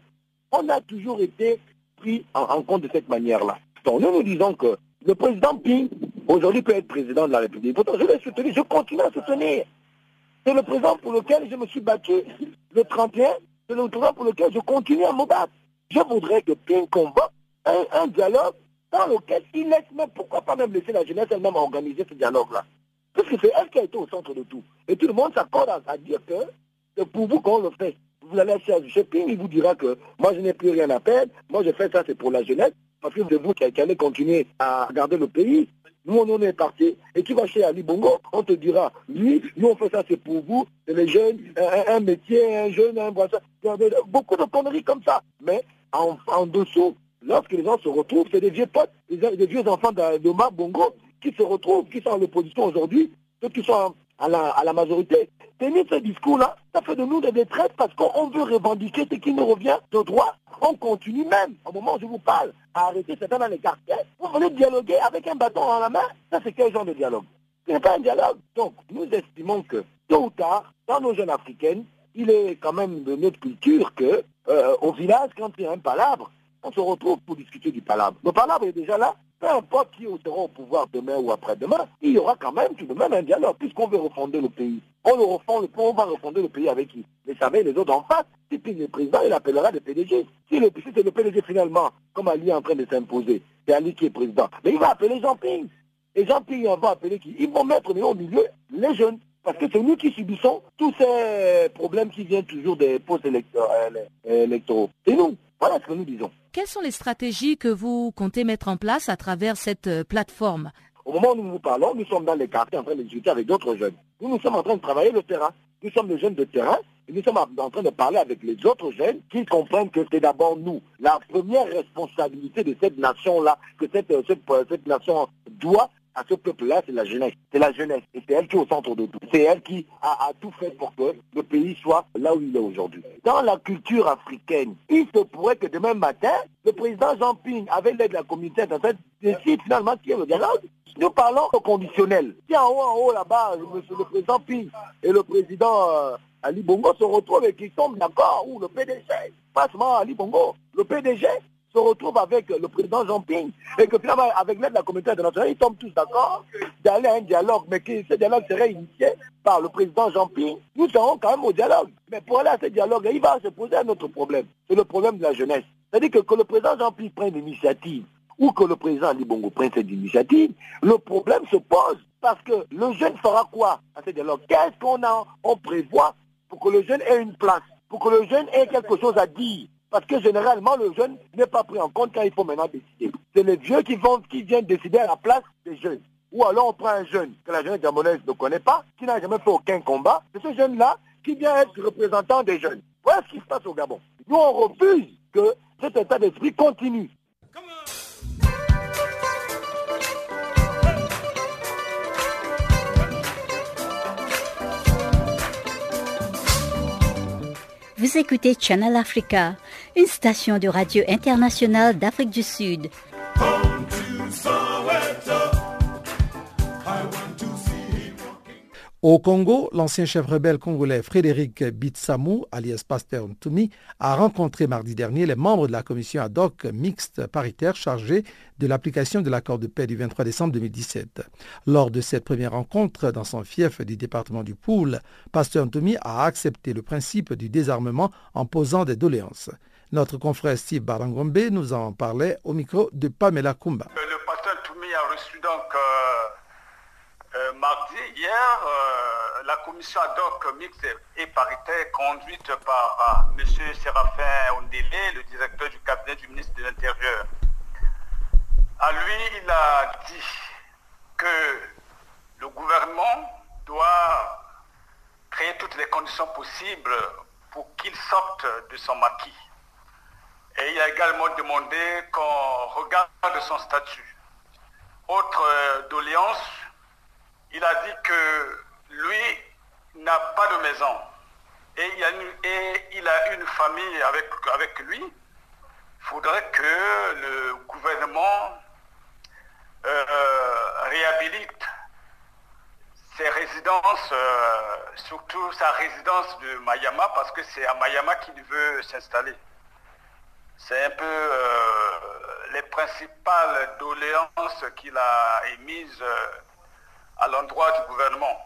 On a toujours été pris en, compte de cette manière-là. Donc nous nous disons que le président Ping aujourd'hui peut être président de la République. Pourtant, je l'ai soutenu, je continue à soutenir. C'est le président pour lequel je me suis battu le 31, c'est le président pour lequel je continue à me battre. Je voudrais que Ping convoque un, dialogue dans lequel il laisse même, pourquoi pas même laisser la jeunesse elle-même organiser ce dialogue-là. Parce que c'est elle qui a été au centre de tout. Et tout le monde s'accorde à, dire que c'est pour vous qu'on le fait. Vous allez chez Ping, il vous dira que moi je n'ai plus rien à perdre, moi je fais ça, c'est pour la jeunesse, parce que c'est vous qui allez continuer à garder le pays. Nous, on est parti. Et tu vas chez Ali Bongo, on te dira, lui, nous, on fait ça, c'est pour vous, c'est les jeunes, un, métier, un jeune, un voisin. Beaucoup de conneries comme ça. Mais en, dessous, lorsque les gens se retrouvent, c'est des vieux potes, des, vieux enfants de, de Bongo qui se retrouvent, qui sont en opposition aujourd'hui, ceux qui sont à la majorité. Tenir ce discours-là, ça fait de nous des détraites parce qu'on veut revendiquer ce qui nous revient de droit. On continue même, au moment où je vous parle, à arrêter certains dans les quartiers. Vous venez dialoguer avec un bâton dans la main. Ça, c'est quel genre de dialogue? Ce n'est pas un dialogue. Donc, nous estimons que, tôt ou tard, dans nos jeunes africaines, il est quand même de notre culture que, euh, au village, quand il y a un palabre, on se retrouve pour discuter du palabre. Le palabre est déjà là, peu importe qui sera au pouvoir demain ou après-demain, il y aura quand même tout de même un dialogue, puisqu'on veut refonder le pays. On le refond, on va refonder le pays avec qui? Les savez, les autres en face. Si puis le président, il appellera le PDG. Si, c'est le PDG finalement, comme Ali est en train de s'imposer, c'est Ali qui est président. Mais il va appeler Jean Ping. Et Jean Ping, on va appeler qui? Ils vont mettre au milieu les jeunes. Parce que c'est nous qui subissons tous ces problèmes qui viennent toujours des postes électoraux. C'est nous. Voilà ce que nous disons. Quelles sont les stratégies que vous comptez mettre en place à travers cette euh, plateforme? Au moment où nous vous parlons, nous sommes dans les quartiers en train de discuter avec d'autres jeunes. Nous, sommes en train de travailler le terrain. Nous sommes des jeunes de terrain et nous sommes en train de parler avec les autres jeunes qui comprennent que c'est d'abord nous. La première responsabilité de cette nation-là, que cette, euh, euh, cette nation doit à ce peuple-là, c'est la jeunesse. C'est la jeunesse. Et c'est elle qui est au centre de tout. C'est elle qui a, tout fait pour que le pays soit là où il est aujourd'hui. Dans la culture africaine, il se pourrait que demain matin, le président Jean Ping, avec l'aide de la communauté internationale, décide finalement qui est le dialogue. Nous parlons au conditionnel. Si en haut, en haut, là-bas, le, président Ping et le président euh, Ali Bongo se retrouvent et qu'ils tombent d'accord, ou le PDG, pas seulement Ali Bongo, le PDG se retrouve avec le président Jean Ping et que finalement, avec l'aide de la communauté internationale, ils tombent tous d'accord d'aller à un dialogue, mais que ce dialogue serait initié par le président Jean Ping. Nous serons quand même au dialogue. Mais pour aller à ce dialogue, il va se poser un autre problème. C'est le problème de la jeunesse. C'est-à-dire que, que le président Jean Ping prenne l'initiative ou que le président Ali Bongo prenne cette initiative, le problème se pose parce que le jeune fera quoi à ce dialogue? Qu'est-ce qu'on on prévoit pour que le jeune ait une place, pour que le jeune ait quelque chose à dire? Parce que généralement, le jeune n'est pas pris en compte quand il faut maintenant décider. C'est les vieux qui, viennent décider à la place des jeunes. Ou alors on prend un jeune que la jeunesse gabonaise ne connaît pas, qui n'a jamais fait aucun combat. C'est ce jeune-là qui vient être représentant des jeunes. Voilà ce qui se passe au Gabon. Nous, on refuse que cet état d'esprit continue. Vous écoutez Channel Africa, une station de radio internationale d'Afrique du Sud. Au Congo, l'ancien chef rebelle congolais Frédéric Bitsamou, alias Pasteur Ntoumi, a rencontré mardi dernier les membres de la commission ad hoc mixte paritaire chargée de l'application de l'accord de paix du 23 décembre 2017. Lors de cette première rencontre dans son fief du département du Poul, Pasteur Ntoumi a accepté le principe du désarmement en posant des doléances. Notre confrère Steve Barangombe nous en parlait au micro de Pamela Kumba. Le pasteur Ntoumi a reçu donc euh, euh, mardi, hier, euh, la commission ad hoc mixte et paritaire conduite par M. Séraphin Ondélé, le directeur du cabinet du ministre de l'Intérieur. À lui, il a dit que le gouvernement doit créer toutes les conditions possibles pour qu'il sorte de son maquis. Et il a également demandé qu'on regarde son statut. Autre euh, doléance, il a dit que lui n'a pas de maison et il, a une, famille avec, avec lui. Il faudrait que le gouvernement euh, réhabilite ses résidences, euh, surtout sa résidence de Mayama, parce que c'est à Mayama qu'il veut s'installer. C'est un peu euh, les principales doléances qu'il a émises à l'endroit du gouvernement.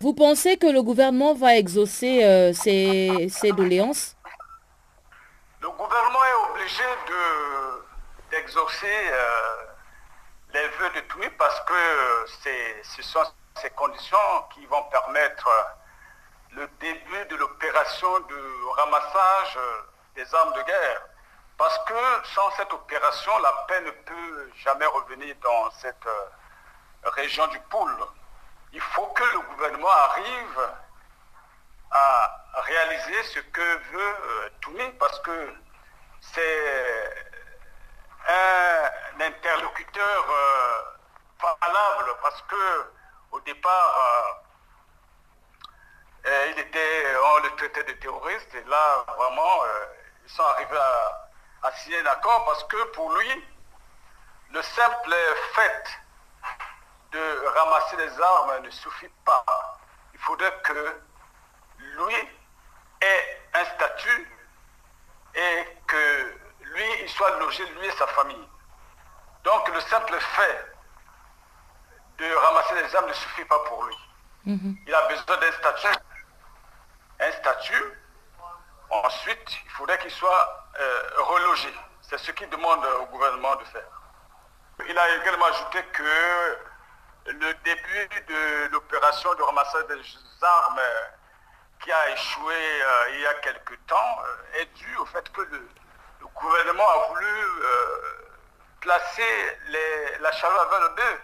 Vous pensez que le gouvernement va exaucer ces, ces, doléances? Le gouvernement est obligé d'exaucer les vœux de Toumi parce que ce sont ces conditions qui vont permettre le début de l'opération de ramassage des armes de guerre. Parce que sans cette opération, la paix ne peut jamais revenir dans cette région du pôle. Il faut que le gouvernement arrive à réaliser ce que veut Toumi parce que c'est un interlocuteur valable parce que au départ il était on le traitait de terroriste et là vraiment ils sont arrivés à, à signer un accord parce que pour lui le simple fait de ramasser les armes ne suffit pas. Il faudrait que lui ait un statut et que lui, il soit logé, lui et sa famille. Donc le simple fait de ramasser les armes ne suffit pas pour lui. Il a besoin d'un statut. Un statut. Ensuite, il faudrait qu'il soit euh, relogé. C'est ce qu'il demande au gouvernement de faire. Il a également ajouté que le début de l'opération de ramassage des armes qui a échoué euh, il y a quelque temps euh, est dû au fait que le, gouvernement a voulu placer la chaleur avant le bœuf.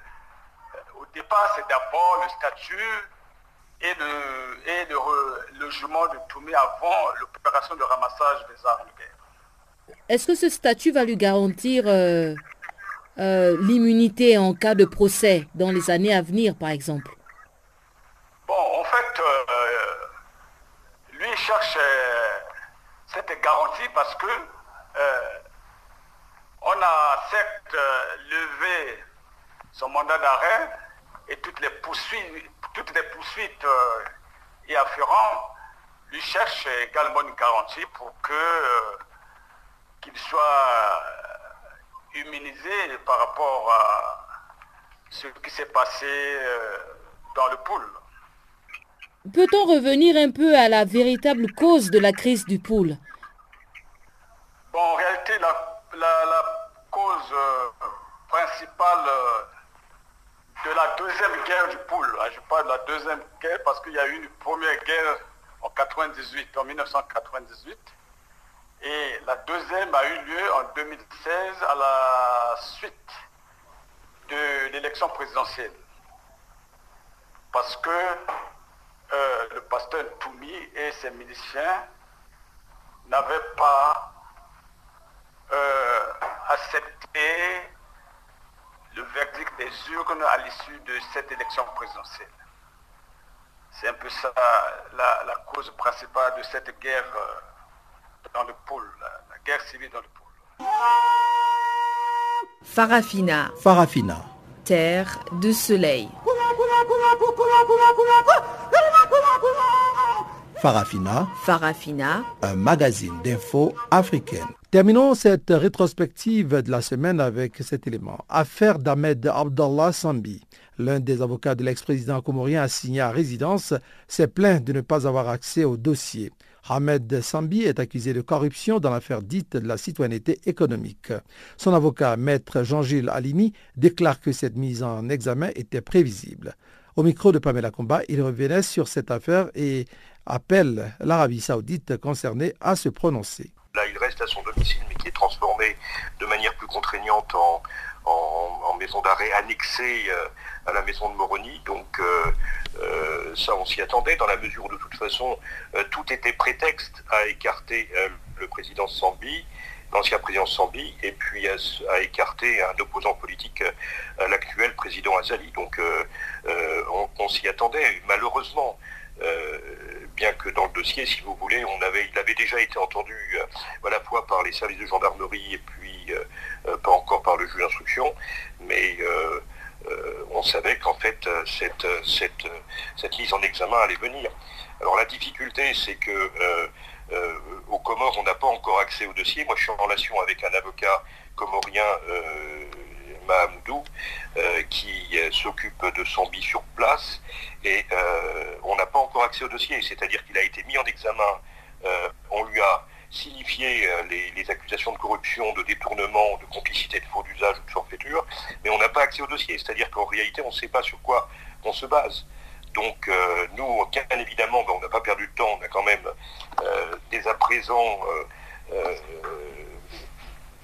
Au départ, c'est d'abord le statut et le, et de Toumé avant l'opération de ramassage des armes de guerre. Est-ce que ce statut va lui garantir euh, euh, l'immunité en cas de procès dans les années à venir, par exemple? Bon, en fait, euh, lui cherche cette garantie parce que on a certes levé son mandat d'arrêt et toutes les poursuites, toutes les poursuites y afférentes lui cherchent également une garantie pour que qu'il soit euh, immunisé par rapport à ce qui s'est passé euh, dans le pool. Peut-on revenir un peu à la véritable cause de la crise du pool Bon, en réalité, la, la- la cause euh, principale de la deuxième guerre du pool, hein, je parle de la deuxième guerre parce qu'il y a eu une première guerre en 98, en 1998, et la deuxième a eu lieu en 2016 à la suite de l'élection présidentielle. Parce que euh, le pasteur Toumi et ses miliciens n'avaient pas euh, accepté le verdict des urnes à l'issue de cette élection présidentielle. C'est un peu ça la, cause principale de cette guerre euh, dans le pôle, la, guerre civile dans le pôle. Farafina, Farafina. terre de soleil. Farafina, Farafina, un magazine d'infos africaine. Terminons cette rétrospective de la semaine avec cet élément. Affaire d'Ahmed Abdallah Sambi. L'un des avocats de l'ex-président comorien assigné à résidence s'est plaint de ne pas avoir accès au dossier. Ahmed Sambi est accusé de corruption dans l'affaire dite de la citoyenneté économique. Son avocat, maître Jean-Gilles Alimi, déclare que cette mise en examen était prévisible. Au micro de Pamela Comba, il revenait sur cette affaire et appelle l'Arabie saoudite concernée à se prononcer. Là, il reste à son domicile, mais qui est transformé de manière plus contraignante en, maison d'arrêt annexée euh, à la maison de Moroni. Donc euh, euh, ça, on s'y attendait, dans la mesure où de toute façon, tout était prétexte à écarter le président Sambi, l'ancien président Sambi, et puis à, écarter un opposant politique à l'actuel président Azali. Donc on s'y attendait. Malheureusement, bien que dans le dossier, si vous voulez, on avait, il avait déjà été entendu à la fois par les services de gendarmerie et puis euh, pas encore par le juge d'instruction, mais on savait qu'en fait cette, cette, cette, mise en examen allait venir. Alors la difficulté, c'est que au Comores, on n'a pas encore accès au dossier. Moi, je suis en relation avec un avocat comorien Mahamoudou, euh, qui euh, s'occupe de son bi sur place. Et euh, on n'a pas encore accès au dossier, c'est-à-dire qu'il a été mis en examen, on lui a signifié les, accusations de corruption, de détournement, de complicité de faux d'usage ou de forfaiture, mais on n'a pas accès au dossier, c'est-à-dire qu'en réalité, on ne sait pas sur quoi on se base. Donc nous, bien évidemment, ben, on n'a pas perdu de temps, on a quand même dès à présent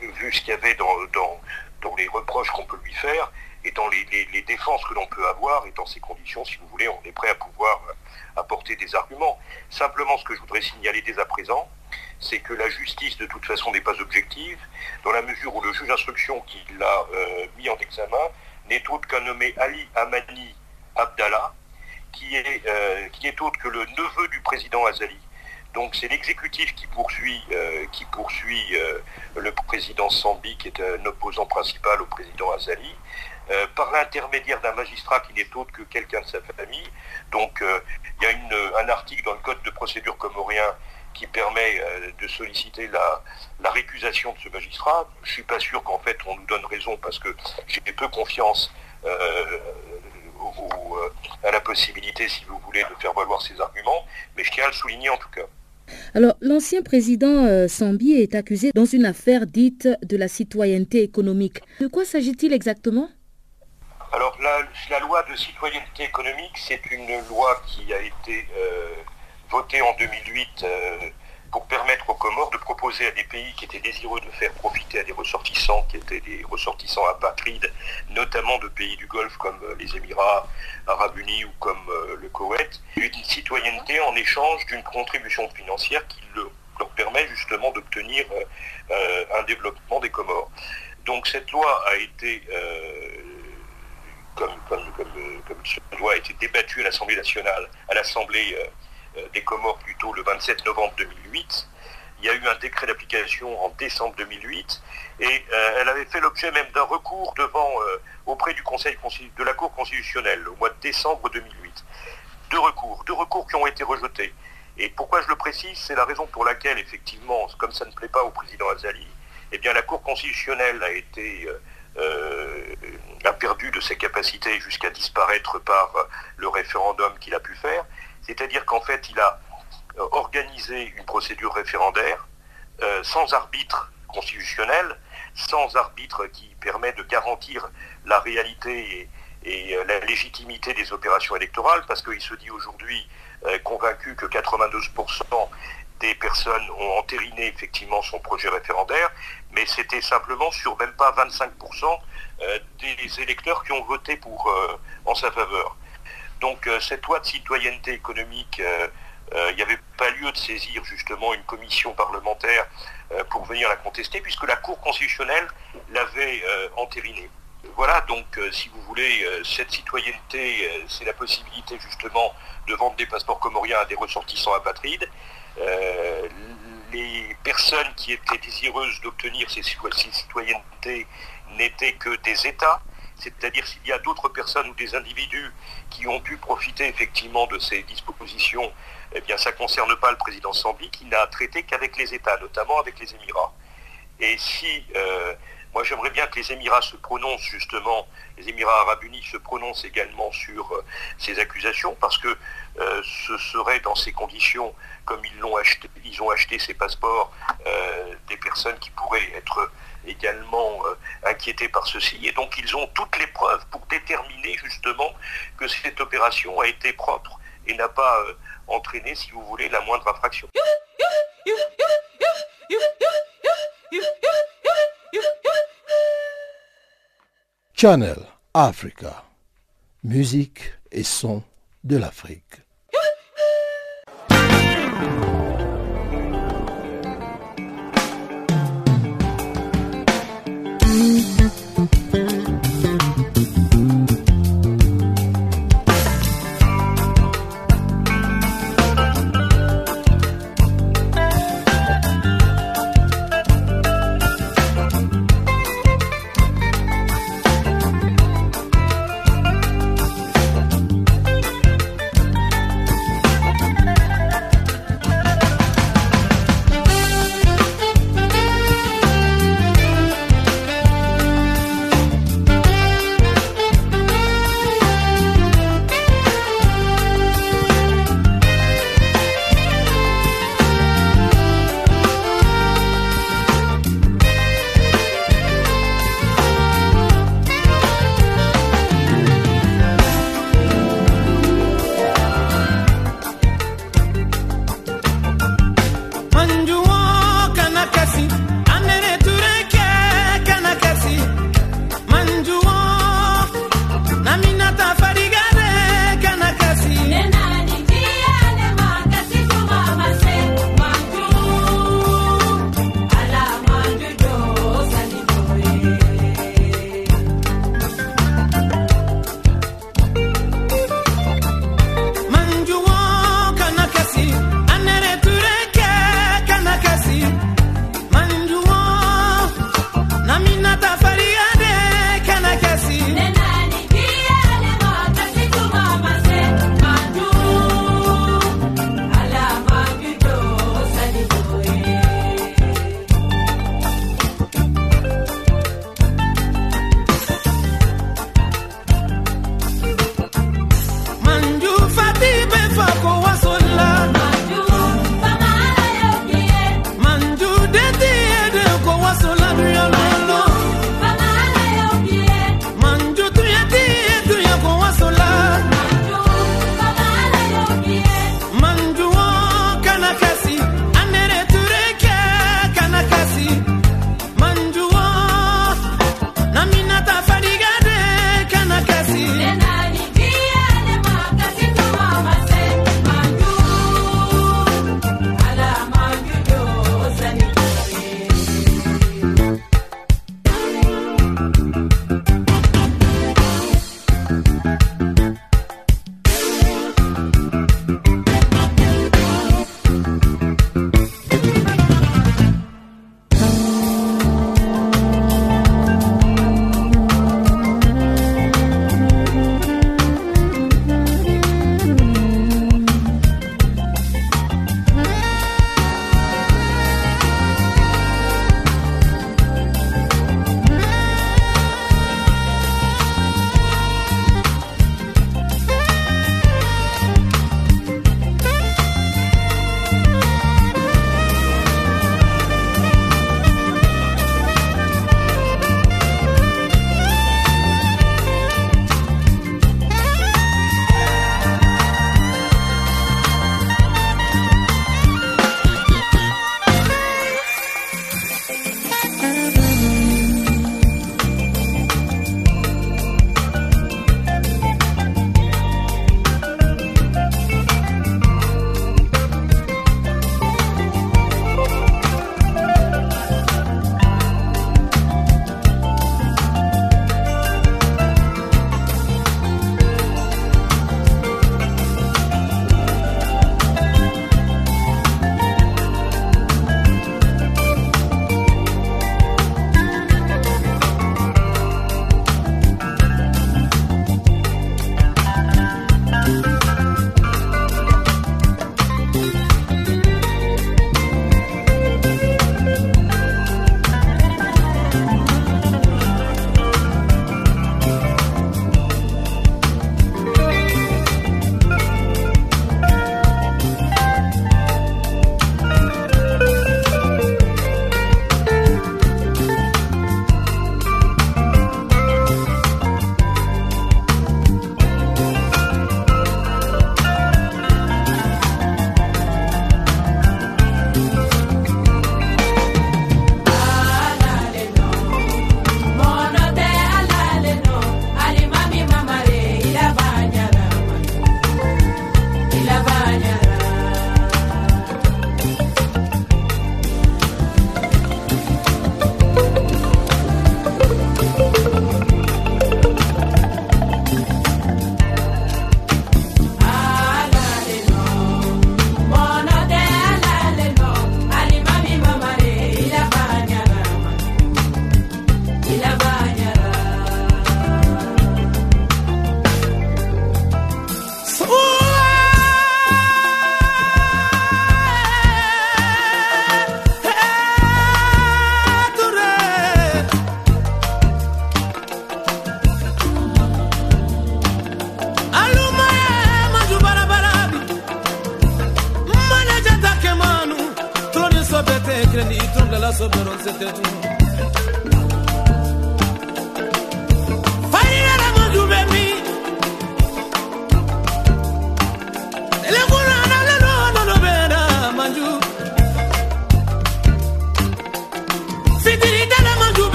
vu ce qu'il y avait dans les reproches qu'on peut lui faire et dans les, défenses que l'on peut avoir. Et dans ces conditions, si vous voulez, on est prêt à pouvoir euh, apporter des arguments. Simplement, ce que je voudrais signaler dès à présent, c'est que la justice, de toute façon, n'est pas objective, dans la mesure où le juge d'instruction qui l'a euh, mis en examen n'est autre qu'un nommé Ali Amani Abdallah, qui est, euh, qui autre que le neveu du président Azali. Donc c'est l'exécutif qui poursuit, qui poursuit le président Sambi, qui est un opposant principal au président Azali, euh, par l'intermédiaire d'un magistrat qui n'est autre que quelqu'un de sa famille. Donc il y a un article dans le code de procédure comorien qui permet de solliciter la, récusation de ce magistrat. Je ne suis pas sûr qu'en fait on nous donne raison parce que j'ai peu confiance à la possibilité, si vous voulez, de faire valoir ces arguments, mais je tiens à le souligner en tout cas. Alors, l'ancien président euh, Sambi est accusé dans une affaire dite de la citoyenneté économique. De quoi s'agit-il exactement? Alors, la, loi de citoyenneté économique, c'est une loi qui a été euh, votée en 2008 pour permettre aux Comores de proposer à des pays qui étaient désireux de faire profiter à des ressortissants, qui étaient des ressortissants apatrides, notamment de pays du Golfe comme euh, les Émirats arabes unis ou comme euh, le Koweït, une citoyenneté en échange d'une contribution financière qui leur permet justement d'obtenir euh, un développement des Comores. Donc cette loi a été, comme, cette loi a été débattue à l'Assemblée nationale, à l'Assemblée euh, des Comores plutôt le 27 novembre 2008. Il y a eu un décret d'application en décembre 2008 et euh, elle avait fait l'objet même d'un recours devant, euh, auprès du Conseil de la Cour constitutionnelle au mois de décembre 2008. Deux recours, deux recours qui ont été rejetés. Et pourquoi je le précise, c'est la raison pour laquelle, effectivement, comme ça ne plaît pas au président Azali, eh bien la Cour constitutionnelle a été a perdu de ses capacités jusqu'à disparaître par le référendum qu'il a pu faire. C'est-à-dire qu'en fait, il a euh, organisé une procédure référendaire euh, sans arbitre constitutionnel, sans arbitre qui permet de garantir la réalité et, euh, la légitimité des opérations électorales, parce qu'il se dit aujourd'hui convaincu que 92% des personnes ont entériné effectivement son projet référendaire, mais c'était simplement sur même pas 25% des électeurs qui ont voté pour, en sa faveur. Donc euh, cette loi de citoyenneté économique, il euh, n'y euh, avait pas lieu de saisir justement une commission parlementaire pour venir la contester, puisque la Cour constitutionnelle l'avait entérinée. Voilà, donc si vous voulez, cette citoyenneté, c'est la possibilité justement de vendre des passeports comoriens à des ressortissants apatrides. Les personnes qui étaient désireuses d'obtenir ces citoyennetés n'étaient que des États c'est-à-dire s'il y a d'autres personnes ou des individus qui ont pu profiter effectivement de ces dispositions, eh bien ça ne concerne pas le président Sambi qui n'a traité qu'avec les États, notamment avec les Émirats. Et si euh, Moi, j'aimerais bien que les Émirats se prononcent justement, les Émirats arabes unis se prononcent également sur euh, ces accusations, parce que euh, ce serait dans ces conditions, comme ils l'ont acheté, ils ont acheté ces passeports, euh, des personnes qui pourraient être également inquiétées par ceci. Et donc, ils ont toutes les preuves pour déterminer justement que cette opération a été propre et n'a pas entraîné, si vous voulez, la moindre infraction. Channel Africa, musique et son de l'Afrique.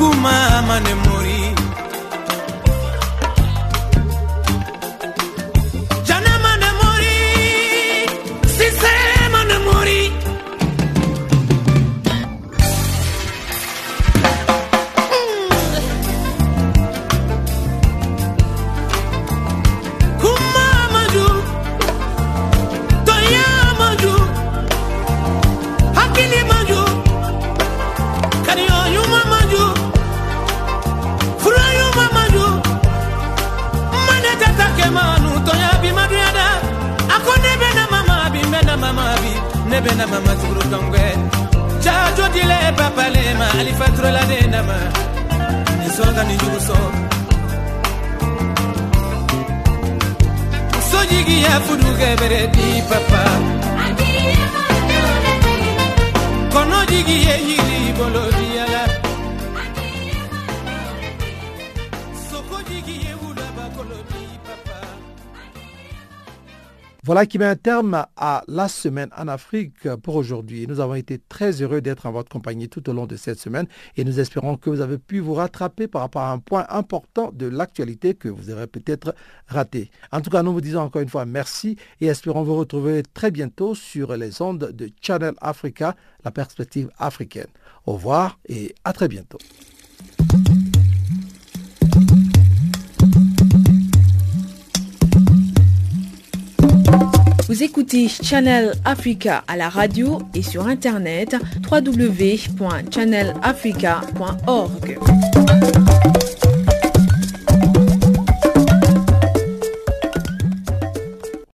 Kuma ne muri un terme à la semaine en Afrique pour aujourd'hui. Nous avons été très heureux d'être en votre compagnie tout au long de cette semaine et nous espérons que vous avez pu vous rattraper par rapport à un point important de l'actualité que vous aurez peut-être raté. En tout cas, nous vous disons encore une fois merci et espérons vous retrouver très bientôt sur les ondes de Channel Africa, la perspective africaine. Au revoir et à très bientôt. Vous écoutez Channel Africa à la radio et sur Internet www.channelafrica.org.